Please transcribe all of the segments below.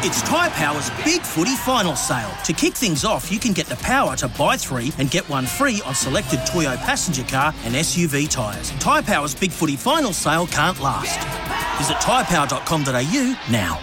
It's Tyre Power's Big Footy Final Sale. To kick things off, you can get the power to buy three and get one free on selected Toyo passenger car and SUV tyres. Tyre Power's Big Footy Final Sale can't last. Visit tyrepower.com.au now.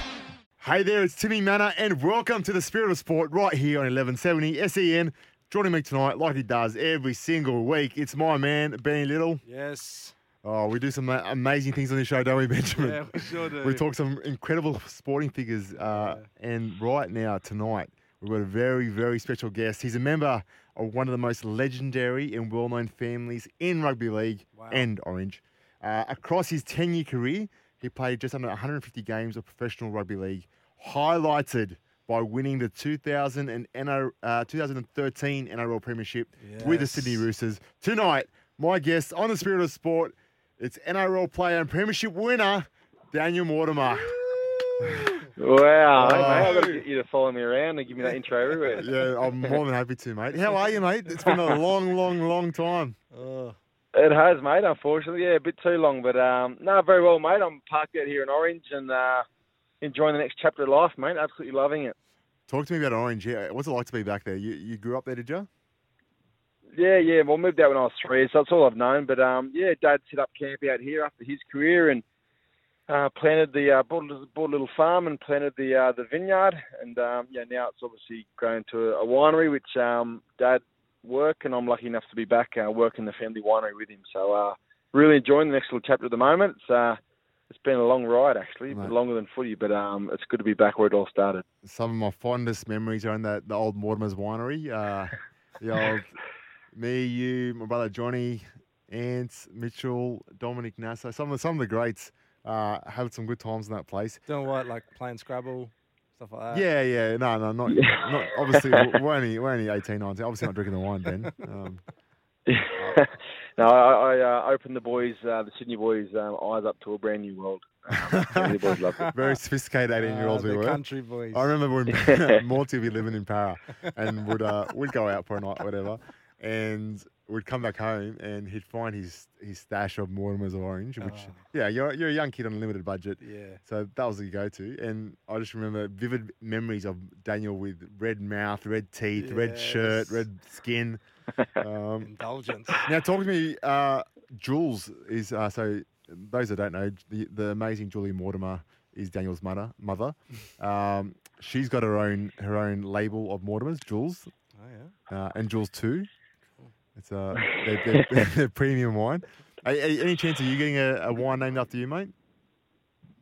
Hey there, it's Timmy Mannah, and welcome to the Spirit of Sport right here on 1170 SEN. Joining me tonight, like he does every single week, it's my man, Benny Little. Yes. Oh, we do some amazing things on this show, don't we, Benjamin? Yeah, we sure do. We talk some incredible sporting figures, uh, and right now, tonight, we've got a very, very special guest. He's a member of one of the most legendary and well known families in rugby league Wow. and Orange. Uh, across his 10 year career, he played just under 150 games of professional rugby league, highlighted by winning the 2000 and NR, uh, 2013 NRL Premiership with the Sydney Roosters. Tonight, my guest on the Spirit of Sport, it's NRL player and Premiership winner, Daniel Mortimer. Wow, hey, mate, I've got to get you to follow me around and give me that intro everywhere. Yeah, I'm more than happy to, mate. How are you, mate? It's been a long, long, long time. Oh, It has, mate, unfortunately. Yeah, a bit too long, but um, no, very well, mate. I'm parked out here in Orange and uh, enjoying the next chapter of life, mate. Absolutely loving it. Talk to me about Orange. Yeah, what's it like to be back there? You you grew up there, did you? Yeah, yeah. Well, I moved out when I was three, so that's all I've known. But um, yeah, Dad set up camp out here after his career and uh, planted the uh, bought, a- bought a little farm and planted the uh, the vineyard. And um, yeah, now it's obviously grown to a, a winery, which um, Dad work, and I'm lucky enough to be back uh, working the family winery with him. So uh, really enjoying the next little chapter at the moment. It's uh, it's been a long ride actually, Right. longer than footy, but um, it's good to be back where it all started. Some of my fondest memories are in that the old Mortimer's winery. Uh, the old me, you, my brother Johnny, Ants, Mitchell, Dominic Nasso. Some of the, some of the greats uh, had some good times in that place. doing what? Like playing Scrabble, stuff like that. Yeah, yeah, no, no, not, not obviously. we're we're only we're only 18, 19. Obviously, not drinking the wine, then. Um, no, I, I uh, opened the boys, uh, the Sydney boys' um, eyes up to a brand new world. Um, boys loved it. very sophisticated 18 year olds Ah, we were. country boys. I remember when Morty would be living in Parra and would uh, would go out for a night, whatever, and we'd come back home and he'd find his his stash of Mortimer's orange, which Oh. yeah, you're you're a young kid on a limited budget, Yeah. so that was the go to. And I just remember vivid memories of Daniel with red mouth, red teeth, red shirt, red skin. Um, Indulgence. now, talk to me. Uh, Jules is uh, so. Those that don't know, the, the amazing Julie Mortimer is Daniel's mother. Mother, um, she's got her own her own label of Mortimers, Jules, Oh yeah. uh, and Jules Two. It's uh, they're, they're, they're premium wine. A- a- Any chance of you getting a, a wine named after you, mate?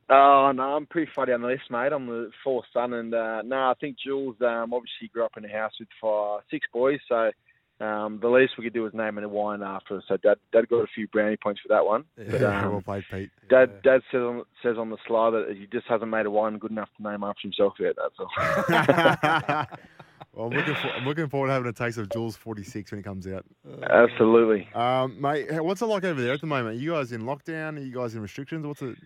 Oh no, I'm pretty far down the list, mate. I'm the fourth son, and uh, no, I think Jules um, obviously grew up in a house with five, six boys, so um, the least we could do was name a wine after. us. So Dad, Dad got a few brownie points for that one. But Yeah. well um, played, Pete. Dad, Yeah. Dad says on says on the slide that he just hasn't made a wine good enough to name after himself yet. That's all. well, I'm looking, for, I'm looking forward to having a taste of Jules 46 when it comes out. Absolutely. Um, mate, what's it like over there at the moment? Are you guys in lockdown? Are you guys in restrictions? What's it?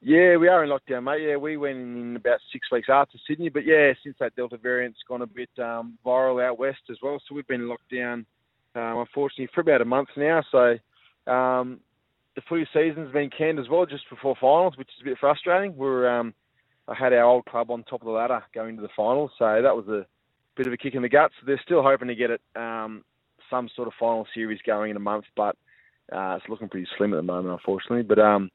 Yeah, we are in lockdown, mate. Yeah, we went in about six weeks after Sydney, but yeah, since that Delta variant's gone a bit um, viral out west as well, so we've been locked down, um, unfortunately, for about a month now. So um, the footy season's been canned as well just before finals, which is a bit frustrating. We're um, I had our old club on top of the ladder going to the finals, so that was a bit of a kick in the guts. They're still hoping to get it um, some sort of final series going in a month, but uh, it's looking pretty slim at the moment, unfortunately. But um,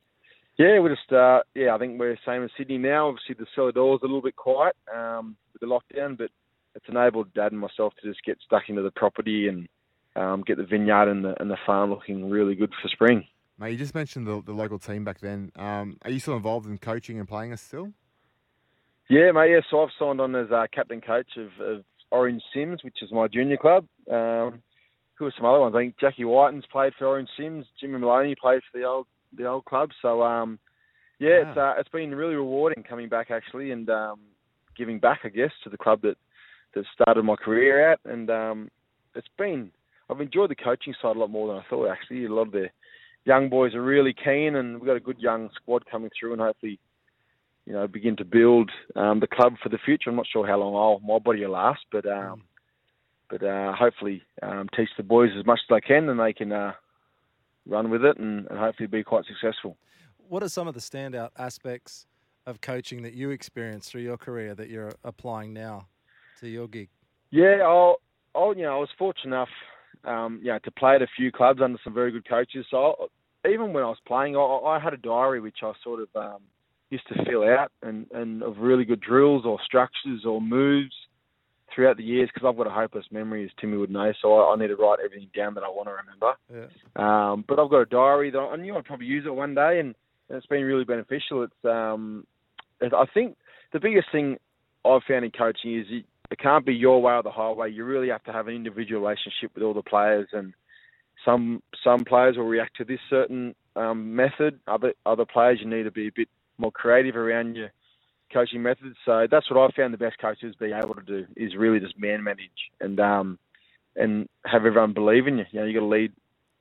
yeah, we're just uh, yeah. I think we're same as Sydney now. Obviously, the cellar door's a little bit quiet um, with the lockdown, but it's enabled Dad and myself to just get stuck into the property and um, get the vineyard and the and the farm looking really good for spring. Mate, you just mentioned the, the local team back then. Um, are you still involved in coaching and playing us still? Yeah, mate. Yeah, so I've signed on as uh, captain coach of, of Orange CYMS, which is my junior club. Um, who are some other ones? I think Jackie Whiten's played for Orange CYMS. Jimmy Maloney played for the old the old club. So um, yeah, it's uh, it's been really rewarding coming back actually and um, giving back, I guess, to the club that that started my career at. And um, it's been I've enjoyed the coaching side a lot more than I thought. Actually, a lot of the young boys are really keen, and we've got a good young squad coming through, and hopefully you know, begin to build um, the club for the future. I'm not sure how long I'll, my body will last, but um, but uh, hopefully um, teach the boys as much as I can, and they can uh, run with it, and, and hopefully be quite successful. What are some of the standout aspects of coaching that you experienced through your career that you're applying now to your gig? Yeah, I'll, I'll you know, I was fortunate enough, um, you know, to play at a few clubs under some very good coaches. So I, even when I was playing, I, I had a diary which I sort of um, used to fill out and, and of really good drills or structures or moves throughout the years because I've got a hopeless memory, as Timmy would know. So I, I need to write everything down that I want to remember. Yeah. Um, but I've got a diary that I knew I'd probably use it one day, and, and it's been really beneficial. It's um, I think the biggest thing I've found in coaching is it, it can't be your way or the highway. You really have to have an individual relationship with all the players, and some some players will react to this certain um, method. Other other players, you need to be a bit more creative around your coaching methods. So that's what I found the best coaches be able to do is really just man manage and um, and have everyone believe in you. You know, you got to lead.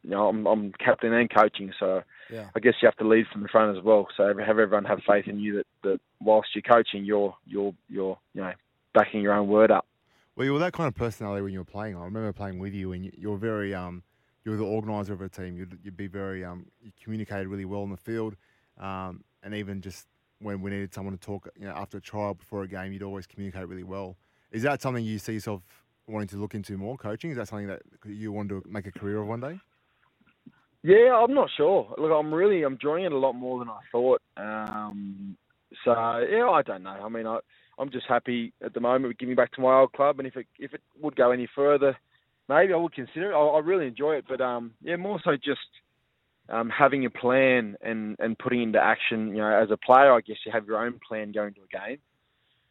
You know, I'm, I'm captain and coaching, so Yeah. I guess you have to lead from the front as well. So have everyone have faith in you that, that whilst you're coaching, you're you're you're you know backing your own word up. Well, you were that kind of personality when you were playing. I remember playing with you, and you, you were very um, you were the organizer of a team. You'd, you'd be very um, you communicated really well in the field, um, and even just when we needed someone to talk, you know, after a trial before a game, you'd always communicate really well. Is that something you see yourself wanting to look into more coaching? Is that something that you want to make a career of one day? Yeah, I'm not sure. Look, I'm really I'm enjoying it a lot more than I thought. Um, so yeah, I don't know. I mean, I I'm just happy at the moment with giving back to my old club, and if it if it would go any further, maybe I would consider it. I, I really enjoy it, but um, yeah, more so just um, having a plan and and putting into action. You know, as a player, I guess you have your own plan going to a game.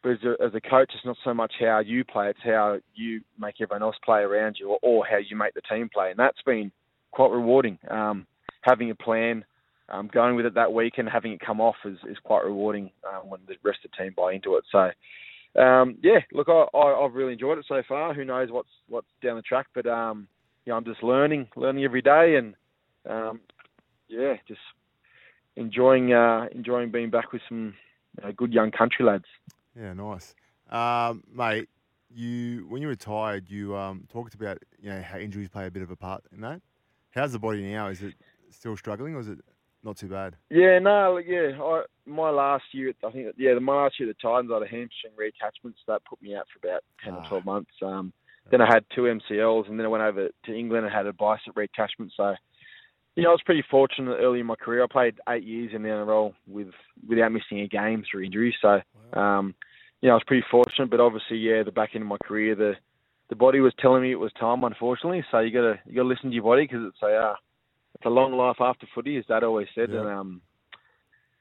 But as a, as a coach, it's not so much how you play; it's how you make everyone else play around you, or, or how you make the team play, and that's been quite rewarding. Um, having a plan, um, going with it that week, and having it come off is, is quite rewarding um, when the rest of the team buy into it. So, um, yeah, look, I, I, I've really enjoyed it so far. Who knows what's what's down the track, but um, yeah, I'm just learning, learning every day, and um, yeah, just enjoying uh, enjoying being back with some uh, good young country lads. Yeah, nice, um, mate. You when you retired, you um, talked about you know how injuries play a bit of a part in that. How's the body now? Is it still struggling, or is it not too bad? Yeah, no, yeah. I, my last year, I think, yeah, my last year at the Titans, I had a hamstring reattachment, so that put me out for about ten Ah. or twelve months. Um, then I had two MCLs, and then I went over to England and had a bicep reattachment. So, you know, I was pretty fortunate early in my career. I played eight years in the NRL with without missing a game through injury. So, um, you know, I was pretty fortunate. But obviously, yeah, the back end of my career, the the body was telling me it was time, unfortunately. So you gotta you gotta listen to your body because it's a uh, it's a long life after footy, as Dad always said. Yeah. And um,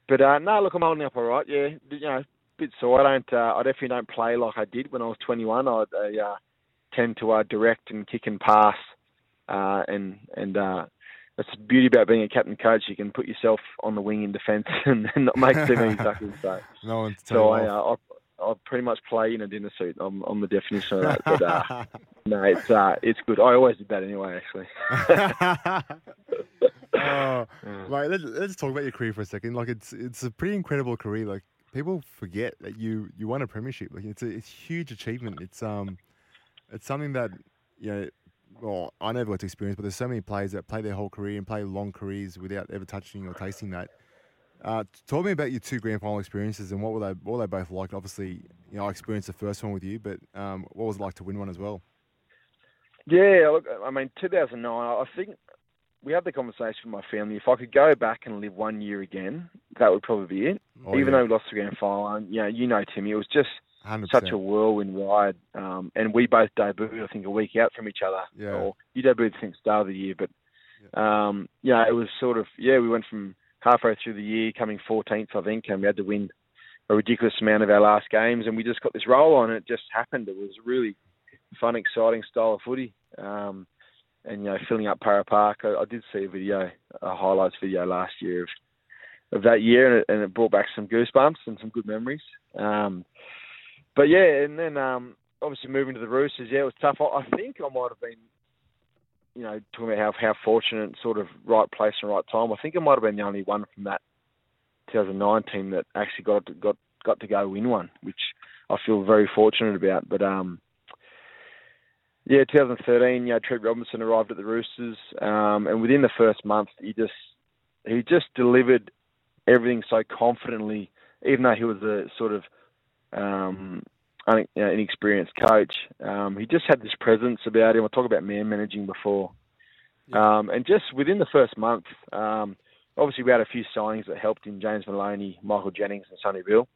but uh, no, look, I'm holding up all right. Yeah, you know, bit sore. I don't. Uh, I definitely don't play like I did when I was 21. I, I uh, tend to uh, direct and kick and pass, uh, and and uh, that's the beauty about being a captain coach. You can put yourself on the wing in defence and, and not make too many tackles. So, No so I, uh, I I pretty much play in a dinner suit. I'm, I'm the definition of that. But uh, no, it's uh, it's good. I always did that anyway, actually. oh, mate, let's, let's talk about your career for a second. Like, it's it's a pretty incredible career. Like, people forget that you you won a premiership. Like, it's a it's a huge achievement. It's um, it's something that you know. Well, I never got to experience, but there's so many players that play their whole career and play long careers without ever touching or tasting that. Uh, talk me about your two grand final experiences and what were they? What were they both like? Obviously, you know, I experienced the first one with you, but um, what was it like to win one as well? Yeah, look, I mean, 2009. I think we had the conversation with my family. If I could go back and live one year again, that would probably be it. Oh, Even yeah. though we lost the grand final, and, you know, you know, Timmy, it was just 100%. such a whirlwind ride. Um, and we both debuted, I think, a week out from each other. Yeah. Or you debuted, I think, start of the year. But, um, yeah, it was sort of, yeah, we went from halfway through the year, coming 14th, I think, and we had to win a ridiculous amount of our last games. And we just got this roll on. It just happened. It was really fun, exciting style of footy. Um, and, you know, filling up Parra Park. I, I did see a video, a highlights video last year of, of that year, and it, and it brought back some goosebumps and some good memories. Um, but yeah, and then um, obviously moving to the Roosters, yeah, it was tough. I, I think I might have been, you know, talking about how how fortunate, sort of right place and right time. I think I might have been the only one from that 2009 team that actually got to, got got to go win one, which I feel very fortunate about. But um, yeah, 2013, you know, Trent Robinson arrived at the Roosters, um, and within the first month, he just he just delivered everything so confidently even though he was a sort of um, un, you know, inexperienced coach, um, he just had this presence about him. I talked about man managing before, um, and just within the first month, um, obviously we had a few signings that helped in James Maloney, Michael Jennings, and Sonny Bill.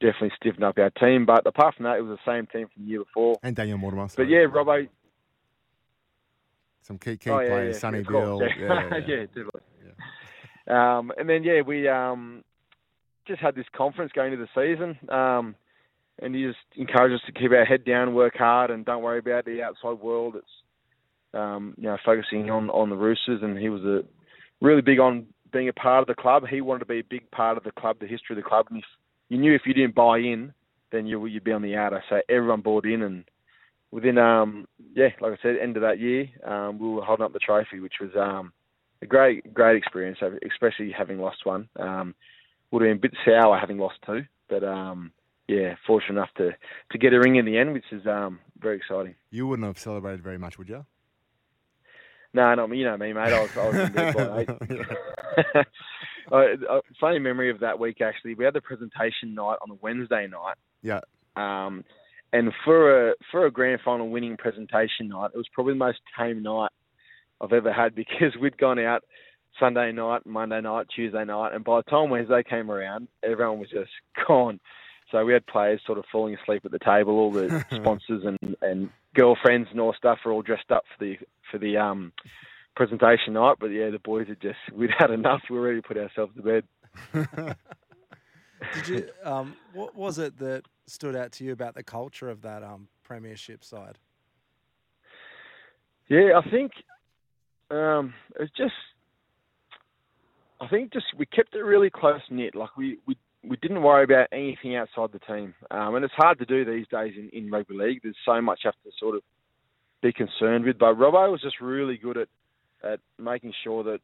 Definitely stiffened up our team, but apart from that, it was the same team from the year before. And Daniel Mortimer. But yeah, Robbo, some key key Oh, yeah, players, yeah, Sonny Bill. Yeah, Yeah, yeah, yeah, definitely. Um, and then yeah, we um, just had this conference going into the season, um, and he just encouraged us to keep our head down, work hard, and don't worry about the outside world. It's um, you know focusing on on the Roosters, and he was a really big on being a part of the club. He wanted to be a big part of the club, the history of the club, and if you knew if you didn't buy in, then you you'd be on the outer. So everyone bought in, and within um yeah, like I said, end of that year, um, we were holding up the trophy, which was um a great great experience, especially having lost one. Um, would have been a bit sour having lost two, but um yeah, fortunate enough to to get a ring in the end, which is um very exciting. You wouldn't have celebrated very much, would you? No, not me. You know me, mate. I was, I was in bed by eight. uh, funny memory of that week actually. We had the presentation night on a Wednesday night. Yeah. Um, and for a for a grand final winning presentation night, it was probably the most tame night I've ever had because we'd gone out Sunday night, Monday night, Tuesday night, and by the time Wednesday came around, everyone was just gone. So we had players sort of falling asleep at the table. All the sponsors and, and girlfriends and all stuff were all dressed up for the for the um, presentation night. But yeah, the boys had just we'd had enough. We were ready to put ourselves to bed. Did you? Um, what was it that stood out to you about the culture of that um, premiership side? Yeah, I think um, it's just. I think just we kept it really close knit. Like we, we we didn't worry about anything outside the team, um, and it's hard to do these days in, in rugby league. There's so much you have to sort of be concerned with. But Robbo was just really good at at making sure that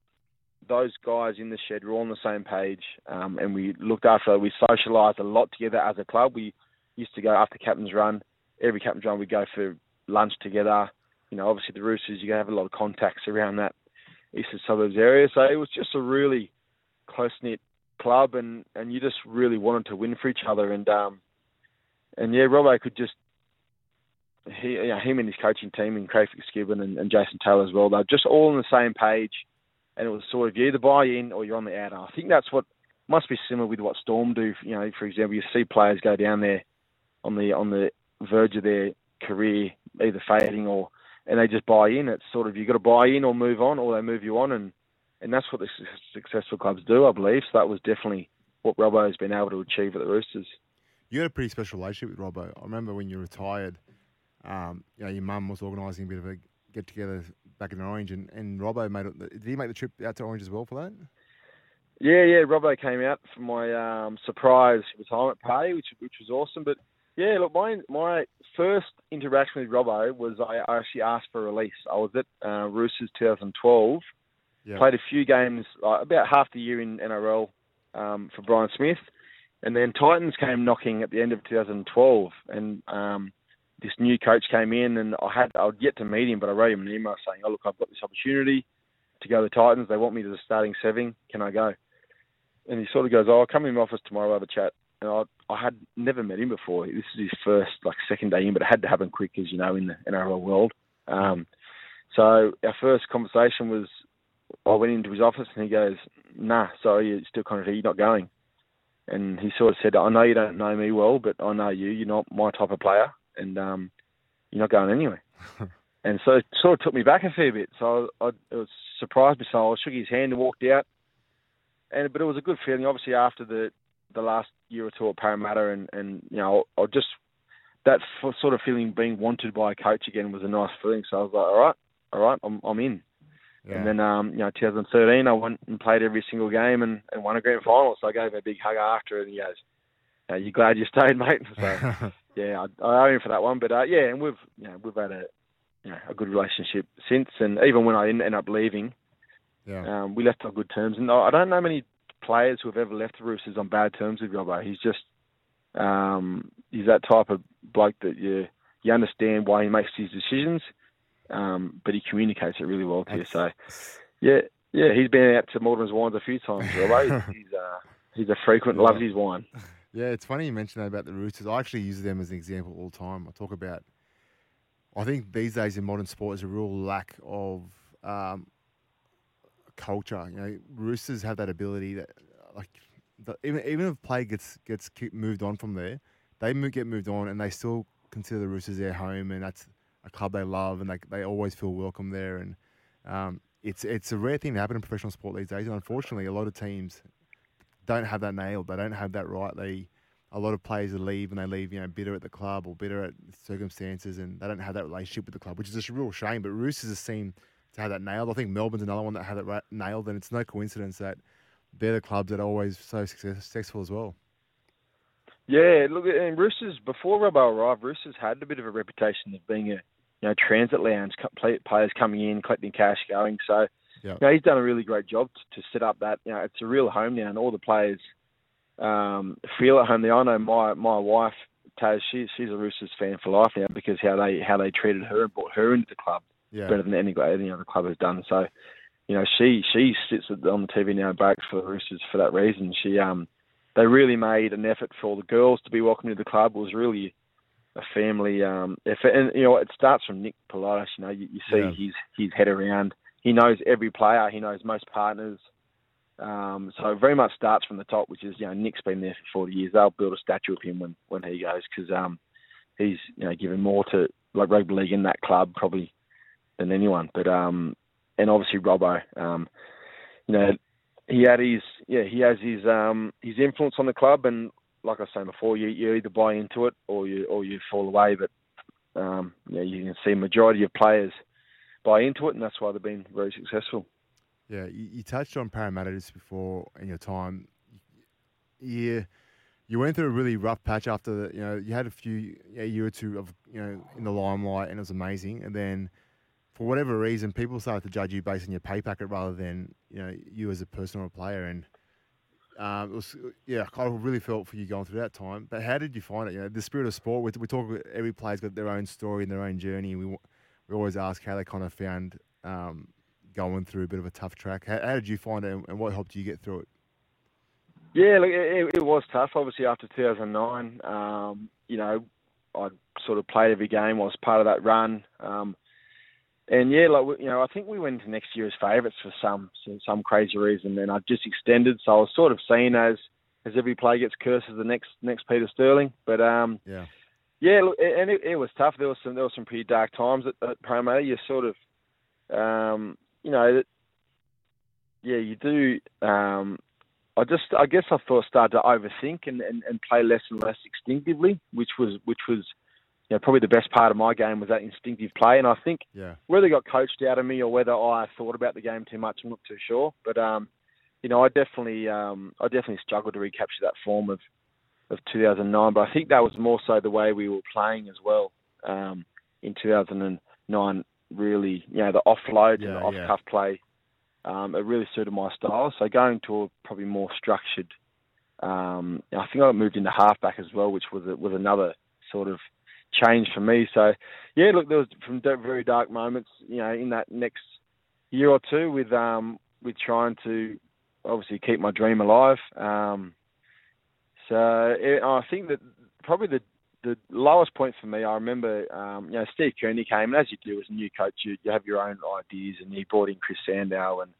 those guys in the shed were all on the same page, um, and we looked after. We socialised a lot together as a club. We used to go after captain's run. Every captain's run, we'd go for lunch together. You know, obviously the Roosters, you're going to have a lot of contacts around that eastern suburbs area. So it was just a really close knit club, and and you just really wanted to win for each other. And um, and yeah, Robbo could just he, you know, him and his coaching team, and Craig Fitzgibbon and, and Jason Taylor as well. They're just all on the same page, and it was sort of you either buy in or you're on the outer. I think that's what must be similar with what Storm do. You know, for example, you see players go down there on the on the verge of their career, either fading or and they just buy in. It's sort of you got to buy in or move on, or they move you on, and and that's what the successful clubs do, I believe. So that was definitely what Robbo has been able to achieve at the Roosters. You had a pretty special relationship with Robbo. I remember when you retired, um, you know, your mum was organising a bit of a get together back in Orange, and, and Robbo made it. Did he make the trip out to Orange as well for that? Yeah, yeah. Robbo came out for my um, surprise retirement party, which which was awesome. But yeah, look, my my first interaction with Robbo was I actually asked for a release. I was at uh, Roosters 2012. Played a few games, about half the year in NRL um, for Brian Smith, and then Titans came knocking at the end of 2012, and um, this new coach came in, and I had I'd yet to meet him, but I wrote him an email saying, "Oh look, I've got this opportunity to go to the Titans. They want me to the starting seven. Can I go?" And he sort of goes, "Oh, I'll come in my office tomorrow, have a chat." And I, I had never met him before. This is his first like second day in, but it had to happen quick, as you know, in the NRL world. Um, so our first conversation was, I went into his office and he goes, "Nah, sorry, you're still kind of you're not going." And he sort of said, "I know you don't know me well, but I know you. You're not my type of player, and um, you're not going anyway." and so it sort of took me back a fair bit. So I, I it was surprised me. So I shook his hand and walked out. And but it was a good feeling. Obviously, after the the last year or two at Parramatta, and and you know, I just that sort of feeling being wanted by a coach again was a nice feeling. So I was like, all right, all right, I'm I'm in. Yeah. And then, um, you know, 2013, I went and played every single game and, and won a grand final. So I gave him a big hug after, and he goes, "Are you glad you stayed, mate?" So yeah, I, I owe him for that one. But uh, yeah, and we've you know we've had a you know a good relationship since, and even when I ended up leaving, yeah. um, we left on good terms. And I I don't know many players who have ever left the Roosters on bad terms with Robbo. He's just um, he's that type of bloke that you you understand why he makes his decisions, um, but he communicates it really well to you. So yeah, yeah, he's been out to Mortimer's Wines a few times. Robbo. he's uh, he's a frequent, loves his wine. Yeah, it's funny you mentioned that about the Roosters. I actually use them as an example all the time. I talk about, I think these days in modern sport is a real lack of um, culture. You know, Roosters have that ability that, like, the, even even if play gets gets moved on from there, they get moved on and they still consider the Roosters their home and that's a club they love and they they always feel welcome there. And um, it's it's a rare thing to happen in professional sport these days. And unfortunately, a lot of teams don't have that nailed. They don't have that right. They a lot of players leave and they leave, you know, bitter at the club or bitter at circumstances, and they don't have that relationship with the club, which is a real shame. But Roosters have seemed to have that nailed. I think Melbourne's another one that had it nailed, and it's no coincidence that they're the clubs that are always so successful as well. Yeah, look, and Roosters before Robbo arrived, Roosters had a bit of a reputation of being a you know transit lounge, players coming in, collecting cash, going. So, yep. you know, he's done a really great job to, to set up that. You know, it's a real home now, and all the players um, feel at home there. I know my my wife Taz, she, she's a Roosters fan for life now because how they how they treated her and brought her into the club yeah. better than any any other club has done. So, you know, she she sits on the TV now, breaks for the Roosters for that reason. She um, they really made an effort for all the girls to be welcome to the club. It was really a family um effort, and you know, it starts from Nick Politis. You know, you, you see yeah. his his head around. He knows every player. He knows most partners. Um, so very much starts from the top, which is you know Nick's been there for 40 years. They'll build a statue of him when when he goes because um, he's you know given more to like rugby league in that club probably than anyone. But um, and obviously Robbo, um, you know, he had his yeah he has his um his influence on the club, and like I was saying before, you you either buy into it or you or you fall away. But um, yeah, you can see majority of players buy into it, and that's why they've been very successful. Yeah, you, you touched on Parramatta before in your time. Yeah, you went through a really rough patch after the, you know you had a few a year or two of you know in the limelight and it was amazing, and then for whatever reason people started to judge you based on your pay packet rather than you know you as a person or a player, and um, it was yeah I really felt for you going through that time. But how did you find it? You know the spirit of sport. We, we talk every player's got their own story and their own journey. We we always ask how they kind of found um, going through a bit of a tough track. How, how did you find it, and what helped you get through it? Yeah, look, it, it was tough. Obviously, after 2009, um, you know, I sort of played every game. I was part of that run, um, and yeah, like you know, I think we went into next year as favourites for some some crazy reason. And I just extended, so I was sort of seen as as every player gets cursed as the next next Peter Sterling. But um, yeah, yeah, look, and it, it was tough. There was some there was some pretty dark times at, at Parramatta. You sort of um, you know, yeah, you do. Um, I just, I guess, I thought started to overthink and, and, and play less and less instinctively, which was, which was, you know, probably the best part of my game was that instinctive play. And I think yeah. whether it got coached out of me or whether I thought about the game too much, I'm not too sure. But um, you know, I definitely, um, I definitely struggled to recapture that form of of 2009. But I think that was more so the way we were playing as well um, in 2009 really, you know, the offload yeah, and the off cuff yeah. play, um, it really suited my style. So going to a probably more structured, um, I think I moved into halfback as well, which was a, was another sort of change for me. So yeah, look, there was from very dark moments, you know, in that next year or two with um, with trying to obviously keep my dream alive. Um, so it, I think that probably the the lowest point for me, I remember, um, you know, Steve Kearney came, and as you do as a new coach, you, you have your own ideas, and he brought in Chris Sandow, and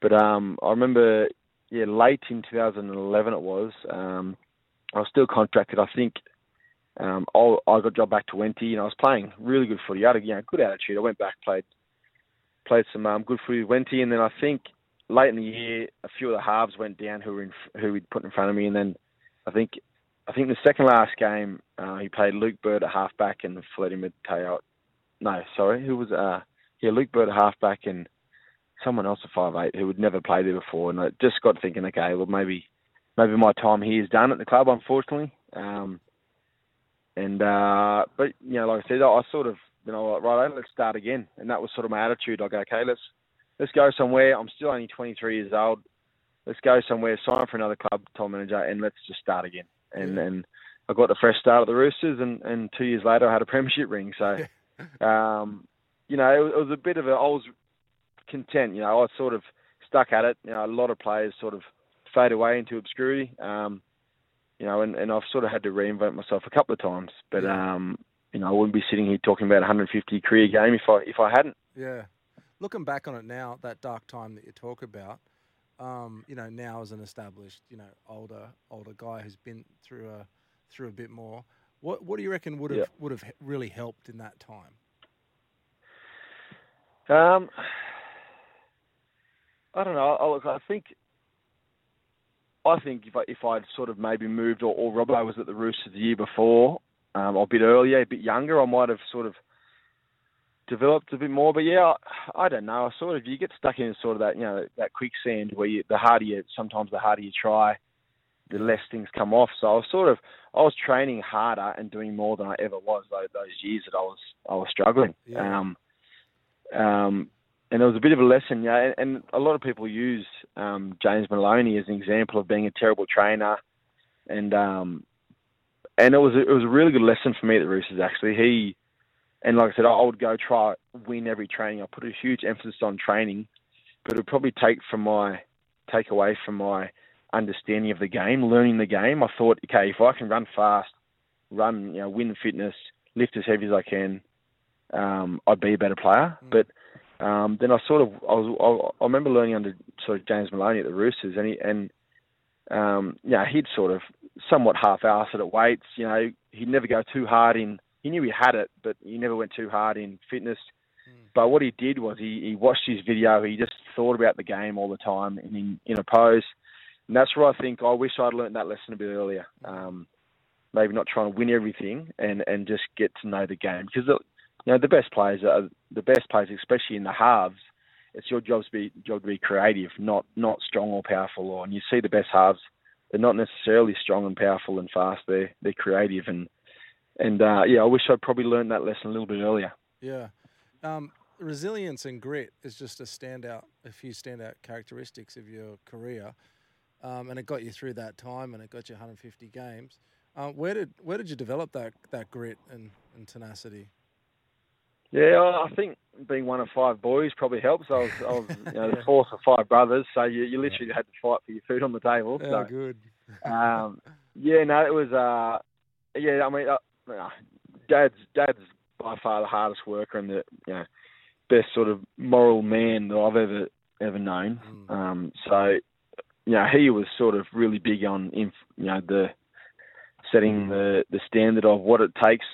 but um, I remember, yeah, late in 2011 it was, um, I was still contracted. I think um, I, I got job back to Wenty, and I was playing really good footy. I had a you know, good attitude. I went back, played played some um, good footy with Wenty, and then I think late in the year, a few of the halves went down who were in, who we'd put in front of me, and then I think I think the second last game, uh, he played Luke Bird at halfback and Fletty Mateo. No, sorry, who was uh yeah Luke Bird at halfback and someone else at five eight who had never played there before, and I just got thinking, okay, well maybe maybe my time here is done at the club, unfortunately. Um, and uh, but you know, like I said, I sort of you know right, let's start again, and that was sort of my attitude. Like, okay, let's let's go somewhere. I'm still only 23 years old. Let's go somewhere, sign for another club, Tom manager, and let's just start again and and I got a fresh start at the Roosters, and and two years later I had a premiership ring. So, um, you know, it, it was a bit of a I was content. You know, I sort of stuck at it. You know, a lot of players sort of fade away into obscurity. Um, you know, and, and I've sort of had to reinvent myself a couple of times. But um, you know, I wouldn't be sitting here talking about 150 career game if I if I hadn't. Yeah. Looking back on it now, that dark time that you talk about, um, you know, now as an established, you know, older older guy who's been through a through a bit more. What what do you reckon would have Yeah. would have really helped in that time? Um, I don't know. I, look, I think, I think if I, if I'd sort of maybe moved, or, or Robbo was at the Roosters the year before, um, or a bit earlier, a bit younger, I might have sort of developed a bit more. But yeah, I, I don't know. I sort of you get stuck in sort of that you know that quicksand where you, the harder you sometimes the harder you try, the less things come off. So I was sort of I was training harder and doing more than I ever was those, those years that I was I was struggling. Yeah. Um, um, and it was a bit of a lesson, yeah. And, and a lot of people use um, James Maloney as an example of being a terrible trainer, and um, and it was a, it was a really good lesson for me at the Roosters. Actually, he and like I said, I would go try win every training. I put a huge emphasis on training, but it would probably take from my take away from my understanding of the game, learning the game. I thought, okay, if I can run fast, run, you know, win fitness, lift as heavy as I can, um, I'd be a better player. Mm. But um, then I sort of I was I, I remember learning under sort of James Maloney at the Roosters, and he and um, yeah, he'd sort of somewhat half-ass it at weights. You know, he'd never go too hard in. He knew he had it, but he never went too hard in fitness. But what he did was he, he watched his video. He just thought about the game all the time and in, in a pose. And that's where I think I wish I'd learnt that lesson a bit earlier. Um, maybe not trying to win everything and, and just get to know the game because you know the best players are the best players, especially in the halves. It's your job to be job to be creative, not not strong or powerful. Or and you see the best halves, they're not necessarily strong and powerful and fast. They're they're creative and and uh, yeah, I wish I'd probably learned that lesson a little bit earlier. Yeah. Um, resilience and grit is just a standout, a few standout characteristics of your career, um, and it got you through that time, and it got you 150 games. Uh, where did where did you develop that that grit and, and tenacity? Yeah, I think being one of five boys probably helps. I was, I was you know, the fourth of five brothers, so you, you literally had to fight for your food on the table. Yeah, so, good. um, yeah, no, it was. Uh, yeah, I mean, uh, uh, dad's dad's by far the hardest worker and the you know best sort of moral man that I've ever ever known. Mm. Um, so, you know, he was sort of really big on inf- you know the setting the the standard of what it takes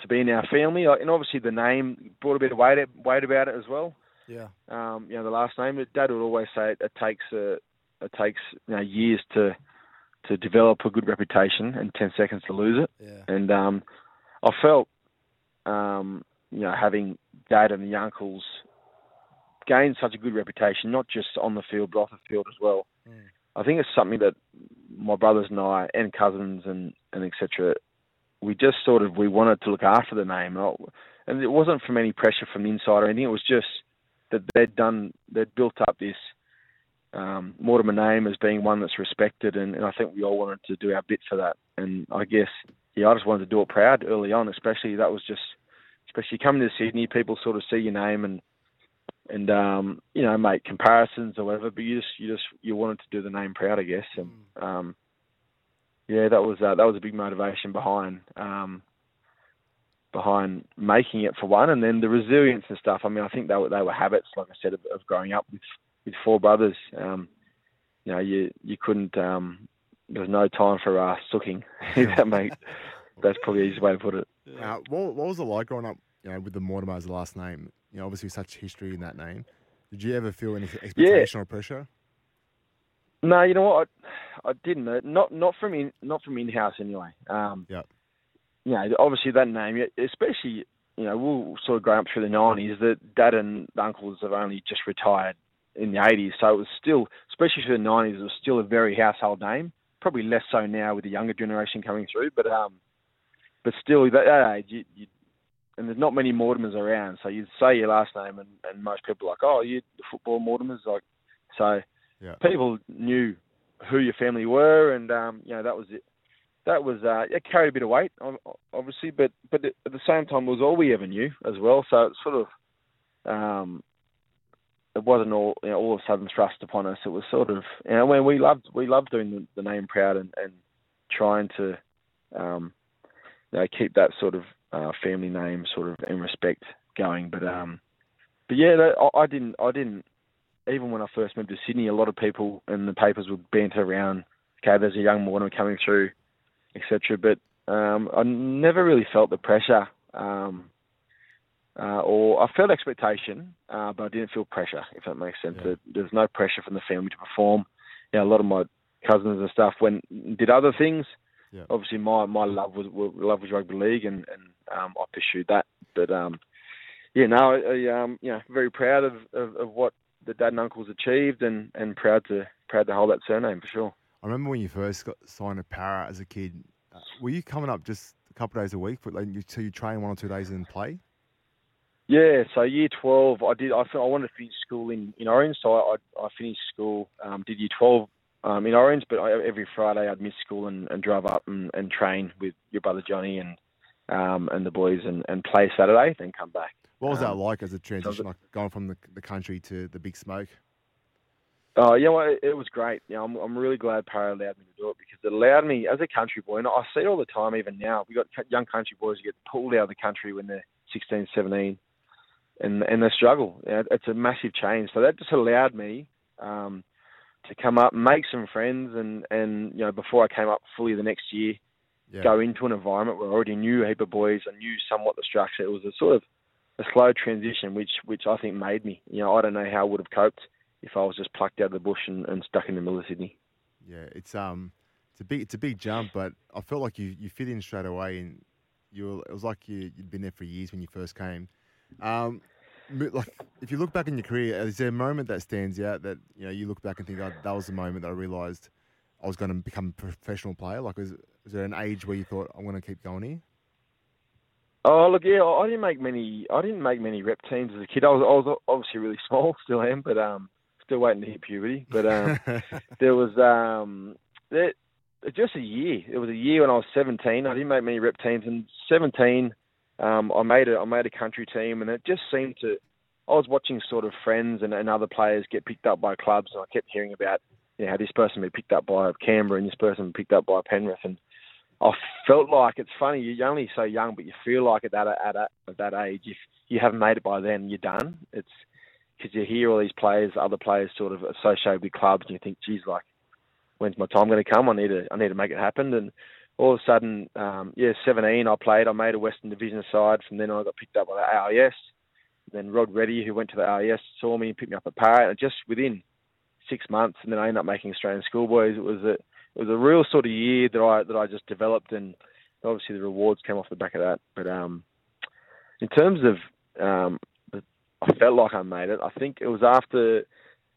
to be in our family, and obviously the name brought a bit of weight weight about it as well Yeah. um, you know, the last name. Dad would always say it, it takes a, it takes you know, years to to develop a good reputation and ten seconds to lose it. Yeah. And um, I felt, um, you know, having Dad and the uncles gain such a good reputation, not just on the field but off the field as well. Mm. I think it's something that my brothers and I and cousins and and etc. We just sort of we wanted to look after the name, and it wasn't from any pressure from the inside or anything. It was just that they'd done they'd built up this um, Mortimer name as being one that's respected, and, and I think we all wanted to do our bit for that. And I guess yeah, I just wanted to do it proud early on, especially that was just especially coming to Sydney, people sort of see your name and and um, you know make comparisons or whatever, but you just you just you wanted to do the name proud, I guess, and um, yeah, that was uh, that was a big motivation behind um, behind making it for one, and then the resilience and stuff. I mean, I think they were they were habits, like I said, of, of growing up with with four brothers. Um, you know, you you couldn't. Um, there was no time for uh, sooking. that makes that's probably the easiest way to put it. Uh, what, what was it like growing up, you know, with the Mortimer as the last name? You know, obviously such history in that name. Did you ever feel any expectation or pressure? No, you know what? I, I didn't. Not not from in not from in house anyway. Um, Yep. You know, obviously that name, especially you know, we were sort of growing up through the nineties. That dad and uncles have only just retired in the eighties, so it was still, especially through the nineties, it was still a very household name. Probably less so now with the younger generation coming through, but um, but still, that, that age, you, you, and there's not many Mortimers around, so you'd say your last name, and, and most people are like, oh, you the football Mortimers, like, so Yeah. people knew who your family were, and um, you know that was it. That was uh, it carried a bit of weight, obviously, but but at the same time, it was all we ever knew as well. So it's sort of um, it wasn't all you know, all of a sudden thrust upon us. It was sort of you know when we loved we loved doing the, the name proud and, and trying to um, you know, keep that sort of uh, family name sort of and respect going. But um, but yeah, I, I didn't I didn't even when I first moved to Sydney, a lot of people in the papers would banter around. Okay, there's a young Mortimer coming through, etc. But um, I never really felt the pressure. Um, uh, or I felt expectation, uh, but I didn't feel pressure, if that makes sense. Yeah. There's no pressure from the family to perform. You know, a lot of my cousins and stuff went did other things. Yeah. Obviously, my my love was love was rugby league, and and um, I pursued that. But um, yeah, no, I, I um, you know, very proud of, of, of what the dad and uncles achieved, and, and proud to proud to hold that surname for sure. I remember when you first got signed to Parra as a kid. Uh, were you coming up just a couple of days a week, but like you, so you train one or two days and play? Yeah, so year twelve, I did. I, I wanted to finish school in, in Orange, so I I, I finished school, um, did year twelve um, in Orange, but I, every Friday I'd miss school and, and drive up and, and train with your brother Johnny and um, and the boys and, and play Saturday, then come back. What was that um, like as a transition, like going from the, the country to the big smoke? Oh, yeah, well, it was great. Yeah, I'm, I'm really glad Parra allowed me to do it because it allowed me, as a country boy, and I see it all the time even now, we got young country boys who get pulled out of the country when they're 16, 17, and, and they struggle. It's a massive change. So that just allowed me um, to come up, make some friends, and, and, you know, before I came up fully the next year, yeah. go into an environment where I already knew a heap of boys, I knew somewhat the structure. It was a sort of a slow transition, which which I think made me. You know, I don't know how I would have coped if I was just plucked out of the bush and, and stuck in the middle of Sydney. Yeah, it's um, it's a big it's a big jump, but I felt like you, you fit in straight away, and you were, it was like you you'd been there for years when you first came. Um, like if you look back in your career, is there a moment that stands out that you know you look back and think, oh, that was the moment that I realised I was going to become a professional player? Like, was, was there an age where you thought I'm going to keep going here? Oh look, yeah, I didn't make many. I didn't make many rep teams as a kid. I was, I was obviously really small, still am, but um, still waiting to hit puberty. But um, there was um, there, just a year. It was a year when I was 17. I didn't make many rep teams, and 17, um, I made a I made a country team, and it just seemed to. I was watching sort of friends and, and other players get picked up by clubs, and I kept hearing about you know, how this person be picked up by Canberra and this person be picked up by Penrith, and I felt like it's funny. You're only so young, but you feel like at that at, at that age, if you haven't made it by then, you're done. It's because you hear all these players, other players, sort of associated with clubs, and you think, geez, like, when's my time going to come? I need to, I need to make it happen. And all of a sudden, um, yeah, 17, I played. I made a Western Division side. From then I got picked up by the AIS. Then Rod Reddy, who went to the AIS, saw me and picked me up at Parra. And just within six months, and then I ended up making Australian schoolboys. It was a it was a real sort of year that I that I just developed, and obviously the rewards came off the back of that. But um, in terms of um, I felt like I made it. I think it was after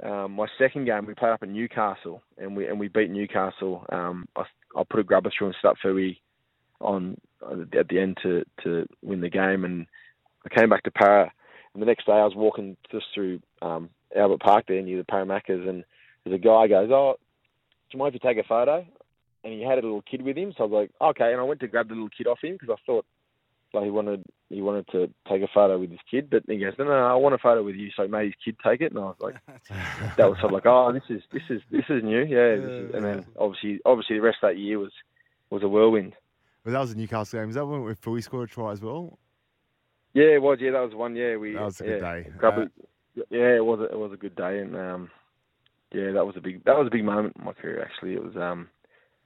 um, my second game. We played up in Newcastle, and we and we beat Newcastle. Um, I, I put a grubber through and stuff Fui on at the end to to win the game, and I came back to Parra. And the next day, I was walking just through um, Albert Park there near the Parramaccas, and there's a guy goes, "Oh, you mind if you take a photo?" And he had a little kid with him, so I was like, "Okay." And I went to grab the little kid off him because I thought like he wanted he wanted to take a photo with his kid, but he goes, "No, no, no I want a photo with you." So he made his kid take it, and I was like, "That was sort of like, oh, this is this is this is new, yeah." This is, and then obviously obviously the rest of that year was was a whirlwind. Well, that was a Newcastle game. Was that when Fui scored a try as well? Yeah, it was. Yeah, that was one. Yeah, we. That was a yeah, good day. Uh, yeah, it was. A, it was a good day, and um, yeah, that was a big. That was a big moment in my career. Actually, it was. Um,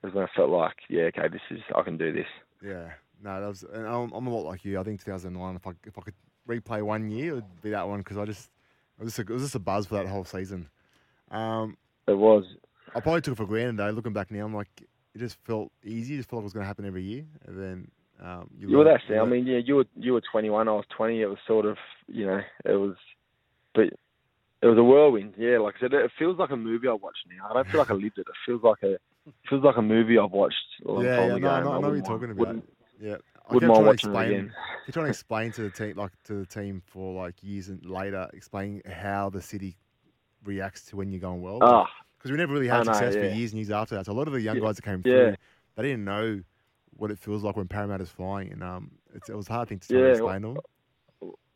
it was when I felt like, yeah, okay, this is. I can do this. Yeah. No, that was. And I'm, I'm a lot like you. I think 2009. If I if I could replay one year, it would be that one because I just it was, just a, it was just a buzz for that whole season. Um, it was. I probably took it for granted though. Looking back now, I'm like, it just felt easy. It just felt like it was going to happen every year, and then. Um, you, were that. I mean, yeah, you were you were 21. I was 20. It was sort of, you know, it was but it was a whirlwind. Yeah, like I said, it feels like a movie I watch now. I don't feel like I lived it. It feels like a it feels like a movie I've watched a long yeah, time yeah, ago. No, I know, I know what you're talking about. Yeah. I wouldn't mind watching explain, it again. You're trying to explain to the team, like to the team, for like years and later, explain how the city reacts to when you're going well. Ah, because we never really had know, success yeah. for years and years after that. So a lot of the young Yeah. guys that came through, they didn't know what it feels like when Parramatta's flying, and um, it's, it was a hard thing to to explain to them.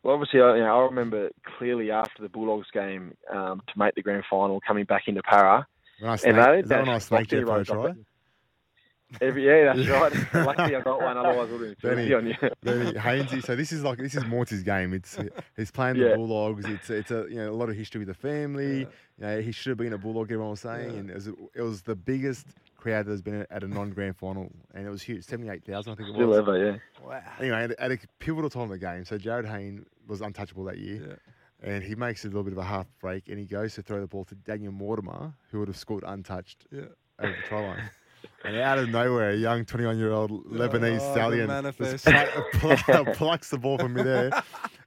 Well, obviously, I, you know, I remember clearly after the Bulldogs game um, to make the grand final, coming back into Parra. When I And snaked, they- is that when I snaked you for a try? Every yeah, that's right. Luckily I got one, otherwise I would have been Benny. on you. Then Hainsey, so this is like this is Morty's game. It's he's playing Yeah. the Bulldogs. It's it's a you know a lot of history with the family. You know, he should have been a Bulldog. Everyone was saying, Yeah. and it was it was the biggest crowd that's been at a non-grand final, and it was huge, seventy eight thousand I think it Still ever, yeah. Wow. Anyway, at, at a pivotal time of the game, so Jarryd Hayne was untouchable that year. Yeah. And he makes a little bit of a half break, and he goes to throw the ball to Daniel Mortimer, who would have scored untouched Yeah. over the try line. And out of nowhere, a young 21 year old Lebanese Oh, stallion just pl- pl- plucks the ball from midair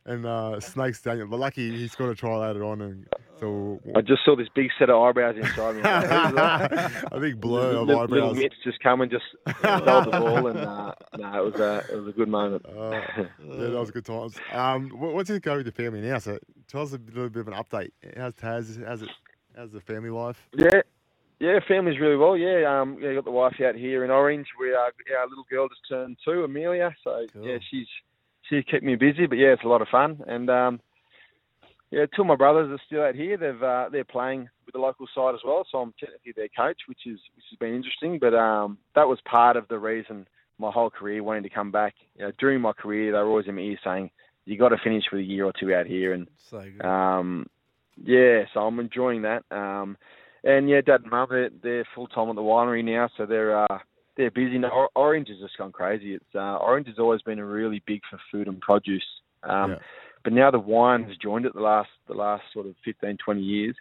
and uh, snakes Daniel. But lucky he scored a try later on. And so I just saw this big set of eyebrows inside me. a big blur of little, little eyebrows. mitts just come and just stole the ball, and uh, no, it was a it was a good moment. Uh, yeah, that was good times. Um, what, what's it go with the family now? So tell us a little bit of an update. How's Taz? How's it? How's the family life? Yeah, yeah, family's really well. Yeah, um, yeah, got the wife out here in Orange. We are our little girl just turned two, Amelia. So Cool. yeah, she's she's kept me busy, but yeah, it's a lot of fun. And um, yeah, two of my brothers are still out here. They've uh, they're playing with the local side as well, so I'm technically their coach, which is which has been interesting. But um, that was part of the reason my whole career wanting to come back. You know, during my career, they were always in my ear saying, "You got to finish with a year or two out here," and So good. um, yeah, so I'm enjoying that. Um, and yeah, Dad and Mum, they're, they're full time at the winery now, so they're uh, they're busy. Now, Or- Orange has just gone crazy. It's uh, Orange has always been really big for food and produce, um, Yeah. But now the wine has joined it the last the last sort of 15, 20 years.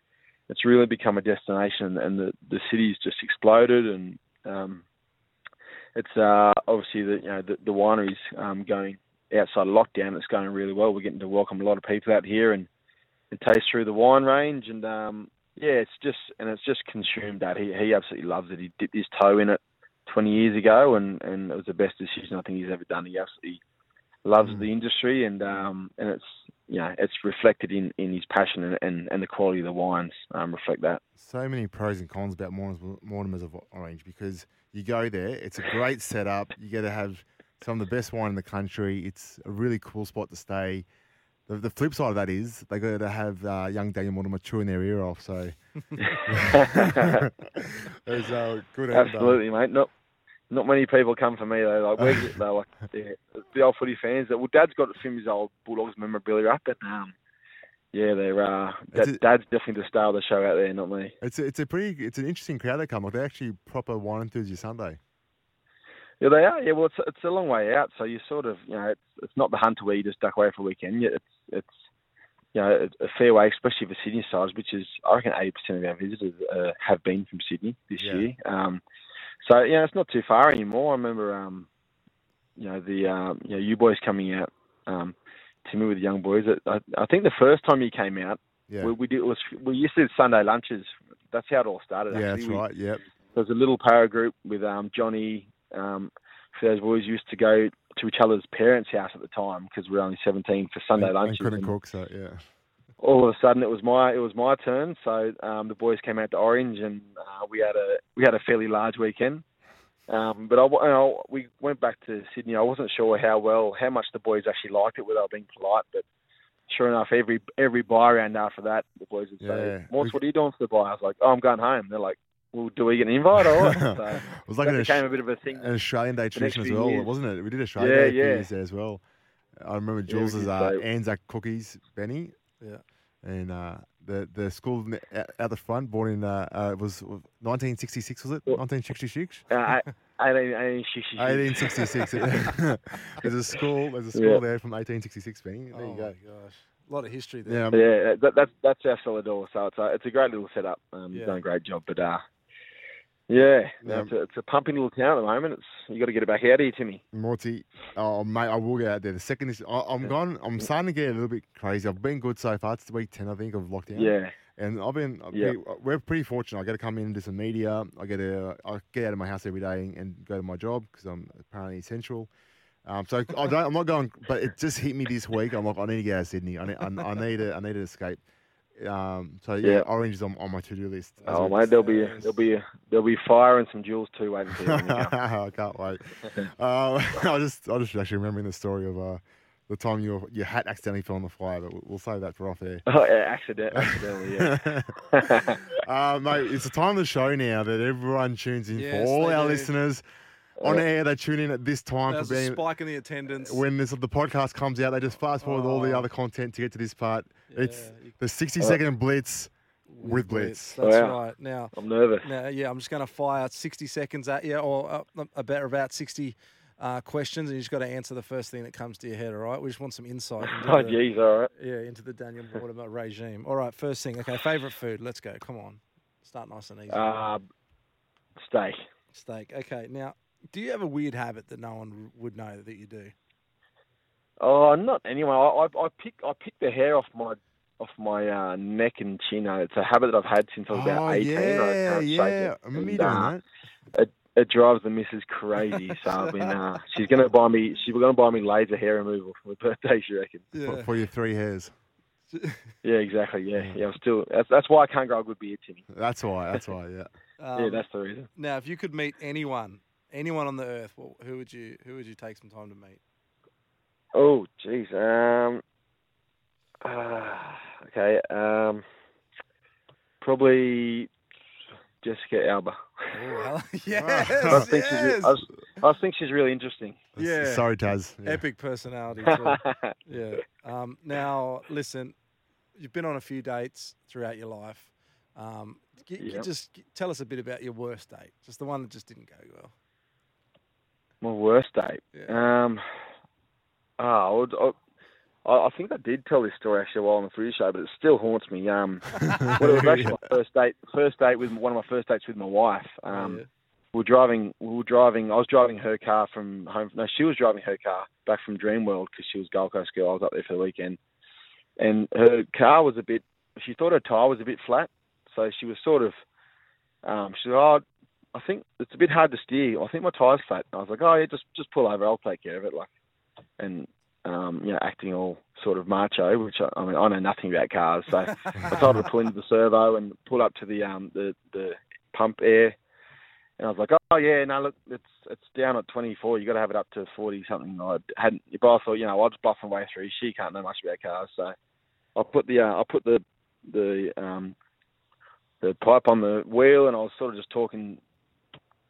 It's really become a destination, and the the city's just exploded. And um, it's uh, obviously the you know the, the wineries um, going outside of lockdown. It's going really well. We're getting to welcome a lot of people out here and and taste through the wine range and um yeah it's just and it's just consumed that he he absolutely loves it he dipped his toe in it 20 years ago and and it was the best decision I think he's ever done he absolutely loves Mm. the industry and um and it's you know it's reflected in in his passion and and, and the quality of the wines um reflect that so many pros and cons about Mortimer's, Mortimer's of Orange because you go there, it's a great setup. You get to have some of the best wine in the country. It's a really cool spot to stay. The, the flip side of that is they got to have uh, young Daniel Mortimer chewing their ear off. So there's uh, good. uh, Absolutely, mate. Not not many people come for me though. Like where's it? They're like yeah, the old footy fans. That well, Dad's got his old Bulldogs memorabilia up, but um, yeah, they're uh, Dad, a- Dad's definitely the star of the show out there, not me. It's a, it's a pretty it's an interesting crowd that come. Like they're actually proper wine enthusiast Sunday. Yeah, they are. Yeah, well, it's it's a long way out, so you sort of you know it's it's not the hunter where you just duck away for a weekend. Yeah, It's it's you know a fair way, especially for Sydney size, which is I reckon eighty percent of our visitors uh, have been from Sydney this Yeah. year. Um, so yeah, it's not too far anymore. I remember um, you know the um, you know you boys coming out, um, Timmy with the young boys. I, I think the first time you came out, Yeah, we, we did it was we used to do Sunday lunches. That's how it all started. yeah, actually. that's We- right. Yep. there was a little Parra group with um, Johnny. Um, for those boys used to go to each other's parents' house at the time because we were only 17 for Sunday and, lunches. and couldn't and cook, so yeah. All of a sudden, it was my it was my turn. So um, the boys came out to Orange, and uh, we had a we had a fairly large weekend. Um, but I, you know, we went back to Sydney. I wasn't sure how well, how much the boys actually liked it, without being polite. But sure enough, every every buy round after that, the boys would Yeah. say, "Morts, what are you doing for the buy?" I was like, "Oh, I'm going home." They're like, "Well, do we get an invite or what?" So it was like that an, became a bit of a thing. an Australian Day tradition as well, years. wasn't it? We did Australian Yeah, Day yeah. there as well. I remember Jules's did, uh, Anzac cookies, Benny. Yeah. And uh, the the school n- out, out the front, born in uh, uh, it was 1966, was it? Well- 1966. Uh, 18, 18, she, she, she. 1866. there's a school. There's a school Yeah. there from 1866, Benny. There oh you go. gosh, a lot of history there. Yeah, Yeah, that, that's that's our cellar door. So it's a it's a great little setup. Um, Yeah. You've done a great job, but uh, yeah, no, Yeah. it's, a, it's a pumping little town at the moment. It's you got to get it back out here, Timmy. Morty, oh mate, I will get out there. The second is, I, I'm gone. I'm starting to get a little bit crazy. I've been good so far. It's week ten, I think, of lockdown. Yeah, And I've been, I've Yeah. pretty- we're pretty fortunate. I get to come in and do some media. I get to, I get out of my house every day and go to my job because I'm apparently essential. Um, so I don't, I'm not going, but it just hit me this week. I'm like, I need to get out of Sydney. I need, I, I need to, I need to escape. Um, so yeah, Yeah. Orange is on, on my to-do list. oh mate, there'll be there'll be there'll be fire and some jewels too waiting for you. when. I can't wait. Uh, I just, I just actually remembering the story of uh, the time your your hat accidentally fell on the fire, but we'll, we'll save that for off air. oh, yeah, accident, accidentally, yeah. uh, mate, it's the time of the show now that everyone tunes in Yes, for all our do. listeners. On Uh, air, they tune in at this time There's for a being. spike in the attendance. When this the podcast comes out, they just fast forward with all the Oh. other content to get to this part. it's Yeah, you- the 60 second blitz with Blitz. That's Wow. right. Now, I'm nervous. now, yeah, I'm just going to fire 60 seconds at you, or uh, about about 60 uh, questions, and you just got to answer the first thing that comes to your head. All right. We just want some insight. Into Oh, the, geez, all right. Yeah, into the Daniel Mortimer regime. All right. First thing. Okay. Favorite food. Let's go. Come on. Start nice and easy. Uh, steak. Steak. Okay. Now, do you have a weird habit that no one would know that you do? Oh, not anyway. I, I, I pick I pick the hair off my off my uh, neck and chin. It's a habit that I've had since I was about Oh, 18. I yeah, can't yeah. it. I remember you And, doing uh, that. It drives the missus crazy. So I've been, uh, she's gonna buy me. She's gonna buy me laser hair removal for my birthday. She reckon. For, for your three hairs. Yeah, exactly. Yeah, yeah. I'm still. That's, that's why I can't grow a good beard, Timmy. That's why. That's why. Yeah. Um, yeah, that's the reason. now, if you could meet anyone, anyone on the earth, well, who would you who would you take some time to meet? Oh, jeez. Um. Uh, okay. Um. Probably Jessica Alba. Oh, yes, I think she's. Re- yes. I, was, I think she's really interesting. Yeah. Sorry, Taz. Yeah. Epic personality. Too. yeah. Um, now, listen, you've been on a few dates throughout your life. Um, g- g- Yep. just tell us a bit about your worst date, just the one that just didn't go well. My worst date. Yeah. Um. Ah, I, would, I, I think I did tell this story actually while on the footy show, but it still haunts me. Um. well, it was actually my first date. First date with one of my first dates with my wife. Um. yeah. we were driving. We were driving. I was driving her car from home. No, she was driving her car back from Dreamworld because she was Gold Coast girl. I was up there for the weekend, and her car was a bit. She thought her tire was a bit flat, so she was sort of. Um, she said, "Oh, I think it's a bit hard to steer. I think my tire's flat." I was like, "Oh yeah, just just pull over. I'll take care of it." Like, and um, you know, acting all sort of macho, which I, I mean, I know nothing about cars, so I told her to pull into the servo and pull up to the um the the pump air, and I was like, oh yeah, no look, it's it's down at 24. You got to have it up to 40 something. I hadn't, but I thought, you know, I'll just bluff my way through. She can't know much about cars, so I put the uh, I put the the um the pipe on the wheel, and I was sort of just talking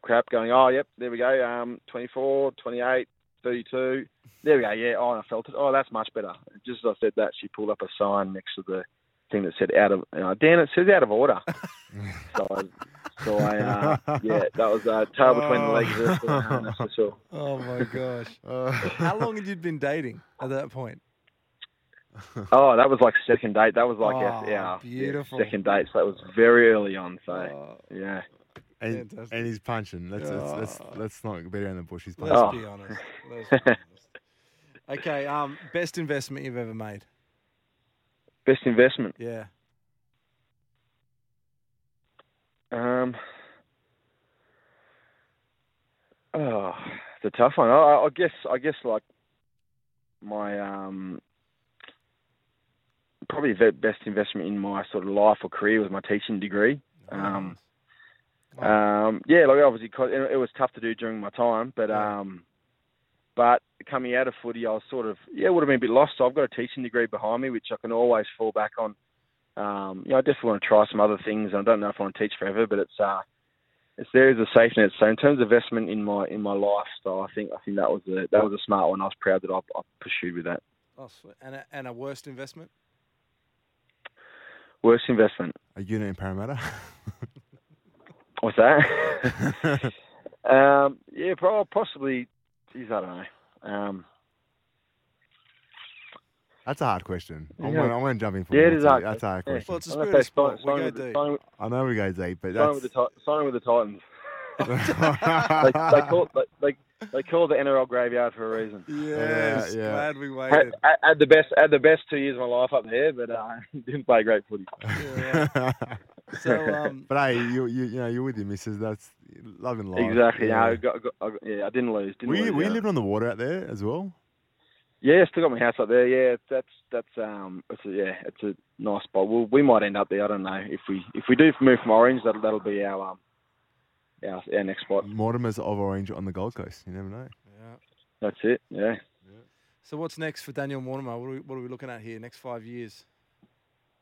crap, going, oh yep, there we go, um 24, 28, 32. There we go. Yeah. Oh, I felt it. Oh, that's much better. Just as I said that, she pulled up a sign next to the thing that said out of. Uh, Dan, it says out of order. so, I, so I, uh, yeah, that was uh, tail between the legs. Um, that's for sure. Oh my gosh! Uh, How long had you been dating at that point? Oh, that was like second date. That was like Oh, our, yeah, beautiful. second date. So that was very early on. So Oh, yeah. And, Fantastic. and he's punching. Let's, let's, let's, let's not beat around the bush. He's let's punching. Oh. be honest. Let's be honest. Okay. Um, best investment you've ever made? Best investment. Yeah. Um. Oh, it's a tough one. I, I guess. I guess like my um. Probably the best investment in my sort of life or career was my teaching degree. Um, Wow. Um, yeah, like obviously 'cause it, it was tough to do during my time, but Yeah. um, but coming out of footy, I was sort of yeah, would have been a bit lost. So I've got a teaching degree behind me, which I can always fall back on. Um, you know, I definitely want to try some other things. I don't know if I want to teach forever, but it's uh, it's there as a safety net. So in terms of investment in my in my lifestyle, I think I think that was a that was a smart one. I was proud that I, I pursued with that. Oh. And a, and a worst investment? Worst investment. A unit in Parramatta. What's that? um, yeah, pro- possibly. Geez, I don't know. Um, That's a hard question. I'm Yeah. going I'm to jump in for Yeah, it one is too. hard. That's a hard Yeah. question. Well, it's a I'm gonna spirit of sport. sign- We go the- deep. sign with- I know we go deep, but sign with the that's. Sign with the Titans. They, they call they, they they call the NRL graveyard for a reason. Yes. yeah. Glad we Had, waited. had the best had the best two years of my life up there, but uh, didn't play great footy. Yeah. So, um, but hey, you, you you know you're with your missus. That's loving life. Exactly. Yeah. Yeah, I got, got, I got, yeah, I didn't lose. Didn't we lose, we yeah. lived on the water out there as well. Yeah, still got my house up there. Yeah, that's that's um, it's a, yeah, it's a nice spot. Well, we might end up there. I don't know if we if we do move from Orange, that'll that'll be our um, our, our next spot. Mortimer's of Orange on the Gold Coast. You never know. yeah. That's it. Yeah. So what's next for Daniel Mortimer? What are, we, what are we looking at here? Next five years?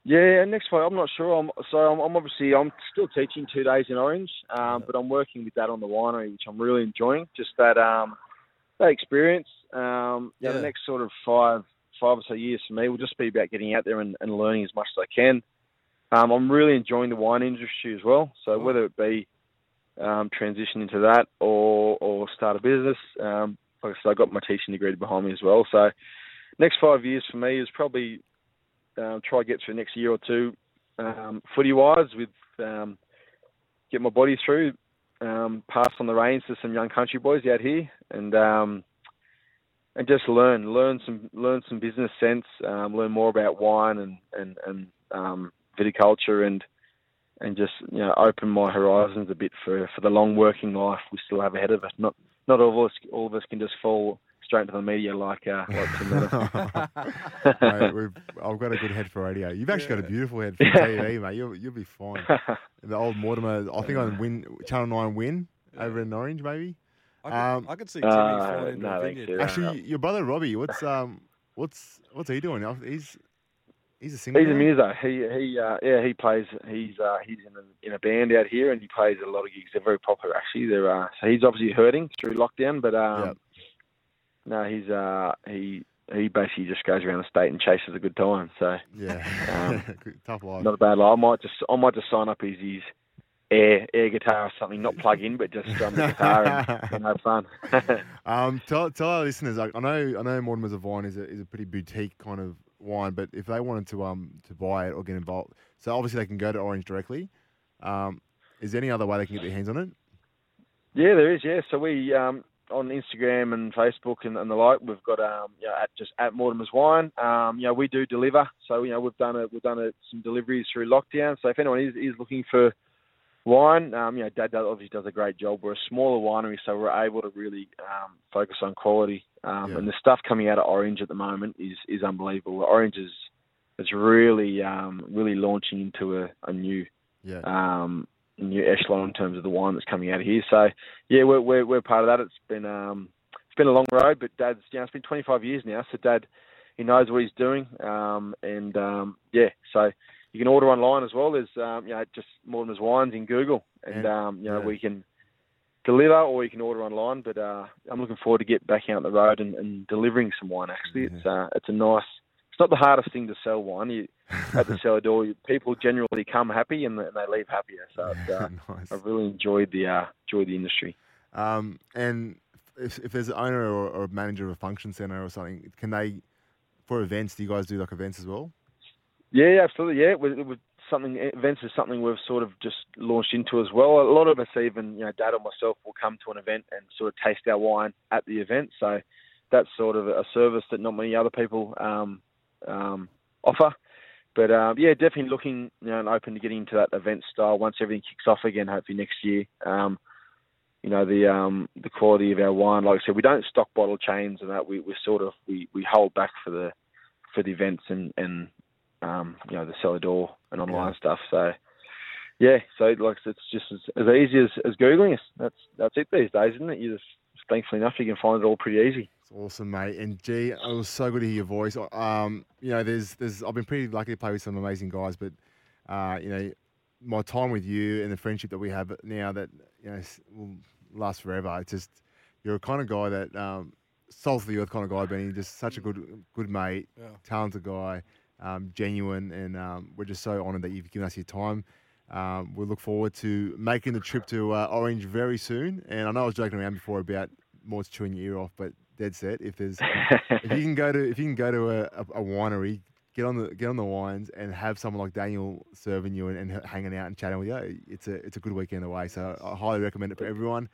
Yeah, next fight, I'm not sure. I'm, so I'm, I'm obviously I'm still teaching two days in Orange, um, but I'm working with that on the winery, which I'm really enjoying. Just that um, that experience. Um, yeah. The next sort of five five or so years for me will just be about getting out there and, and learning as much as I can. Um, I'm really enjoying the wine industry as well. So Cool. whether it be um, transition into that or or start a business, um, like I said, I got my teaching degree behind me as well. So next five years for me is probably um, try to get through the next year or two, um, footy wise, with um, get my body through, um, pass on the reins to some young country boys out here, and um, and just learn, learn some, learn some business sense, um, learn more about wine and and and um, viticulture, and and just you know open my horizons a bit for for the long working life we still have ahead of us. Not not all of us all of us can just fall straight into the media like uh, like Tim Miller. mate, we've, I've got a good head for radio. You've actually got a beautiful head for TV, mate. You'll you'll be fine. The old Mortimer, I think on Win Channel Nine Win over in Orange, maybe. I could, Um, I could see Timmy Uh, falling into no, a thanks, vineyard. Actually, your brother Robbie, what's um, what's what's he doing? He's he's a singer. He's a now? muso. He he uh, yeah he plays. He's uh, he's in a, in a band out here, and he plays a lot of gigs. They're very popular actually. They're uh, so he's obviously hurting through lockdown, but um, Yep. No, he's uh, he he basically just goes around the state and chases a good time. So Yeah, Um, tough life. not a bad life. I might just I might just sign up as his air air guitar or something, not plug in, but just strum the guitar and, and have fun. Um, tell, tell our listeners. Like, I know, I know, Mortimer's of Wine is a is a pretty boutique kind of wine, but if they wanted to um to buy it or get involved, so obviously they can go to Orange directly. Um, is there any other way they can get their hands on it? Yeah, there is. Yeah, so we um, on Instagram and Facebook and, and the like, we've got um, you know, at just at Mortimer's Wine. Um, you know, we do deliver. So you know, we've done a, we've done a, some deliveries through lockdown. So if anyone is, is looking for wine, um, you know, Dad does, obviously does a great job. We're a smaller winery, so we're able to really um, focus on quality. Um, Yeah. And the stuff coming out of Orange at the moment is is unbelievable. Orange is it's really um, really launching into a, a new Yeah, um, new echelon in terms of the wine that's coming out of here. So yeah, we're we're, we're part of that. It's been um, it's been a long road, but Dad's you know it's been 25 years now. So Dad, he knows what he's doing, um, and um, yeah, so you can order online as well. There's um, you know just Mortimer's Wines in Google, and And- um, you know yeah. we can deliver or you can order online. But uh, I'm looking forward to get back out on the road and, and delivering some wine. Actually, it's uh, it's a nice. It's not the hardest thing to sell wine. You, at the cellar door, people generally come happy and, and they leave happier. So uh, nice. I've really enjoyed the uh, enjoyed the industry. Um, and if, if there's an owner or, or manager of a function center or something, can they for events? Do you guys do like events as well? Yeah, yeah, absolutely. Yeah, it was, it was something. Events is something we've sort of just launched into as well. A lot of us, even you know, Dad or myself, will come to an event and sort of taste our wine at the event. So that's sort of a service that not many other people um, um, offer. But um, yeah, definitely looking you know and open to getting into that event style once everything kicks off again. Hopefully next year. Um, you know the um, the quality of our wine. Like I said, we don't stock bottle chains and that. We we sort of we, we hold back for the for the events and and um, you know the cellar door and online stuff. So yeah, so like it's just as, as easy as, as googling us. That's that's it these days, isn't it? You just thankfully enough you can find it all pretty easy. It's awesome, mate. And gee, it was so good to hear your voice. Um, you know, there's, there's, I've been pretty lucky to play with some amazing guys, but uh, you know, my time with you and the friendship that we have now that you know will last forever. It's just you're a kind of guy that um, salt of the earth kind of guy, Benny. Just such a good, good mate, Yeah. talented guy, um, genuine, and um, we're just so honoured that you've given us your time. Um, we look forward to making the trip to uh, Orange very soon. And I know I was joking around before about Mort's chewing your ear off, but dead set. If there's if you can go to if you can go to a, a, a winery, get on the get on the wines and have someone like Daniel serving you and, and hanging out and chatting with you, it's a it's a good weekend away. So I highly recommend it for everyone.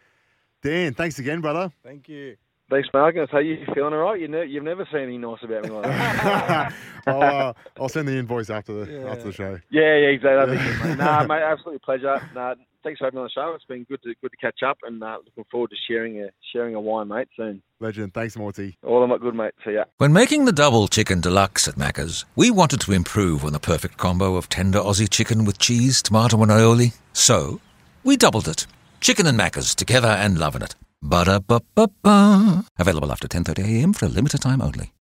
Dan, thanks again, brother. Thank you. Thanks, Mark. How you feeling all right? You ne- you've never seen anything nice about me like that. I'll, uh, I'll send the invoice after the Yeah. after the show. yeah, yeah, exactly. That'd be good, mate. Nah, mate, absolute pleasure. Nah, thanks for having me on the show. It's been good to good to catch up, and uh, looking forward to sharing a sharing a wine, mate, soon. Legend. Thanks, Morty. All of my good, mate. See ya. When making the double chicken deluxe at Macca's, we wanted to improve on the perfect combo of tender Aussie chicken with cheese, tomato, and aioli. So, we doubled it. Chicken and Macca's together and loving it. Ba-da-ba-ba-ba. Available after 10.30am for a limited time only.